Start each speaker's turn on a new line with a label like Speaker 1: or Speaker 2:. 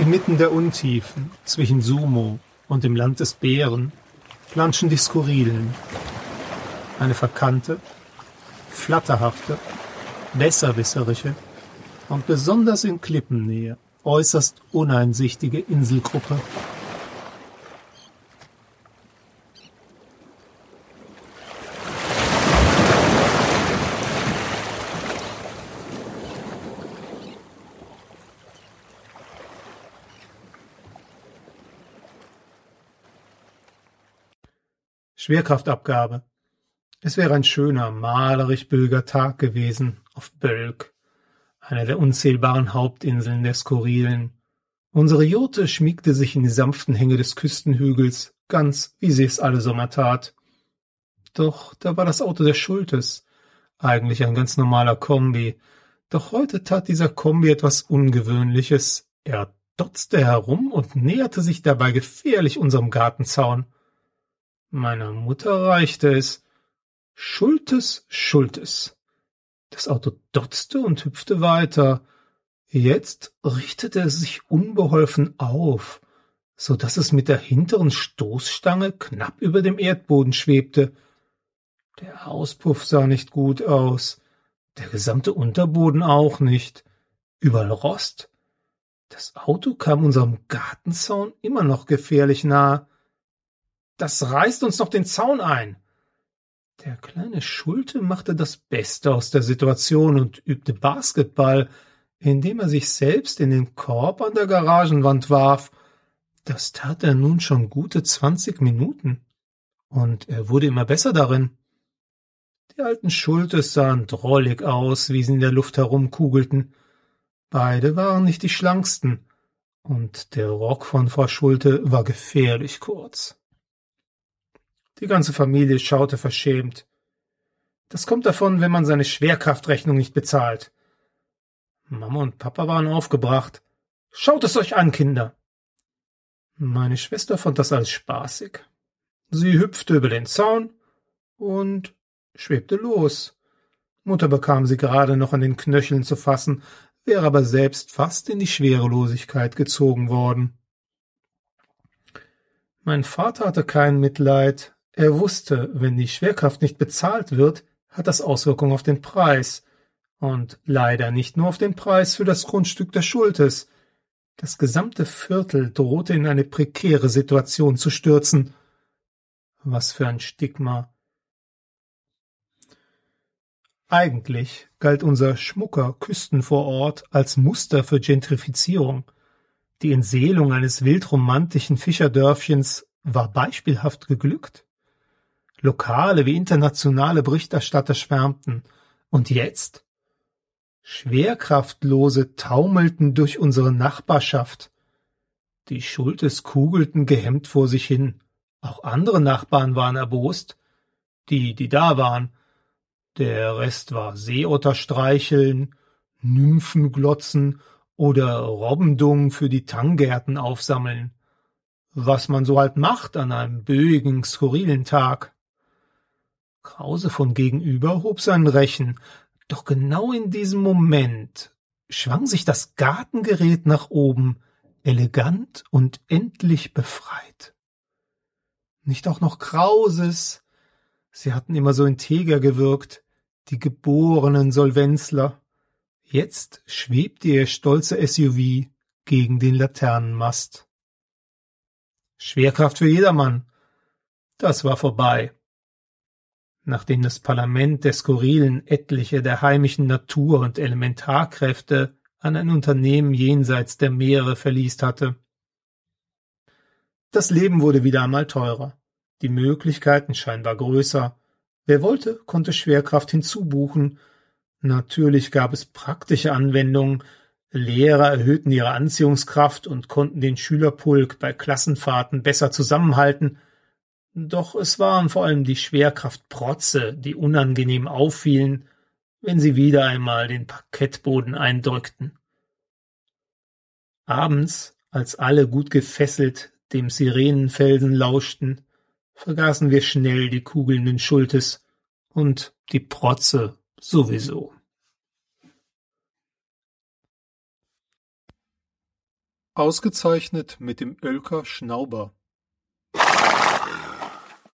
Speaker 1: Inmitten der Untiefen, zwischen Sumo und dem Land des Bären, planschen die Skurrilen. Eine verkannte, flatterhafte, besserwisserische und besonders in Klippennähe äußerst uneinsichtige Inselgruppe. Schwerkraftabgabe. Es wäre ein schöner, malerisch böiger Tag gewesen auf Bölk, einer der unzählbaren Hauptinseln der Skurrilen. Unsere Jurte schmiegte sich in die sanften Hänge des Küstenhügels, ganz wie sie es alle Sommer tat. Doch da war das Auto der Schultes, eigentlich ein ganz normaler Kombi. Doch heute tat dieser Kombi etwas Ungewöhnliches. Er dotzte herum und näherte sich dabei gefährlich unserem Gartenzaun. Meiner Mutter reichte es. Schultes, Schultes. Das Auto dotzte und hüpfte weiter. Jetzt richtete es sich unbeholfen auf, so dass es mit der hinteren Stoßstange knapp über dem Erdboden schwebte. Der Auspuff sah nicht gut aus, der gesamte Unterboden auch nicht. Überall Rost. Das Auto kam unserem Gartenzaun immer noch gefährlich nahe. Das reißt uns noch den Zaun ein. Der kleine Schulte machte das Beste aus der Situation und übte Basketball, indem er sich selbst in den Korb an der Garagenwand warf. Das tat er nun schon gute zwanzig Minuten. Und er wurde immer besser darin. Die alten Schultes sahen drollig aus, wie sie in der Luft herumkugelten. Beide waren nicht die schlanksten, und der Rock von Frau Schulte war gefährlich kurz. Die ganze Familie schaute verschämt. Das kommt davon, wenn man seine Schwerkraftrechnung nicht bezahlt. Mama und Papa waren aufgebracht. Schaut es euch an, Kinder. Meine Schwester fand das alles spaßig. Sie hüpfte über den Zaun und schwebte los. Mutter bekam sie gerade noch an den Knöcheln zu fassen, wäre aber selbst fast in die Schwerelosigkeit gezogen worden. Mein Vater hatte kein Mitleid, er wusste, wenn die Schwerkraft nicht bezahlt wird, hat das Auswirkungen auf den Preis. Und leider nicht nur auf den Preis für das Grundstück der Schultes. Das gesamte Viertel drohte in eine prekäre Situation zu stürzen. Was für ein Stigma. Eigentlich galt unser schmucker Küstenvorort als Muster für Gentrifizierung. Die Entseelung eines wildromantischen Fischerdörfchens war beispielhaft geglückt. Lokale wie internationale Berichterstatter schwärmten. Und jetzt? Schwerkraftlose taumelten durch unsere Nachbarschaft. Die Schultes kugelten gehemmt vor sich hin. Auch andere Nachbarn waren erbost. Die, die da waren. Der Rest war Seeotter streicheln, Nymphen glotzen oder Robbendung für die Tanggärten aufsammeln. Was man so halt macht an einem böigen, skurrilen Tag. Krause von gegenüber hob sein Rechen, doch genau in diesem Moment schwang sich das Gartengerät nach oben, elegant und endlich befreit. Nicht auch noch Krauses, sie hatten immer so integer gewirkt, die geborenen Solvenzler. Jetzt schwebte ihr stolze SUV gegen den Laternenmast. Schwerkraft für jedermann. Das war vorbei nachdem das Parlament der Skurrilen etliche der heimischen Natur- und Elementarkräfte an ein Unternehmen jenseits der Meere verliest hatte. Das Leben wurde wieder einmal teurer, die Möglichkeiten scheinbar größer. Wer wollte, konnte Schwerkraft hinzubuchen. Natürlich gab es praktische Anwendungen, Lehrer erhöhten ihre Anziehungskraft und konnten den Schülerpulk bei Klassenfahrten besser zusammenhalten, doch es waren vor allem die Schwerkraftprotze, die unangenehm auffielen, wenn sie wieder einmal den Parkettboden eindrückten. Abends, als alle gut gefesselt dem Sirenenfelsen lauschten, vergaßen wir schnell die kugelnden Schultes und die Protze sowieso. Ausgezeichnet mit dem Oelker Schnauber.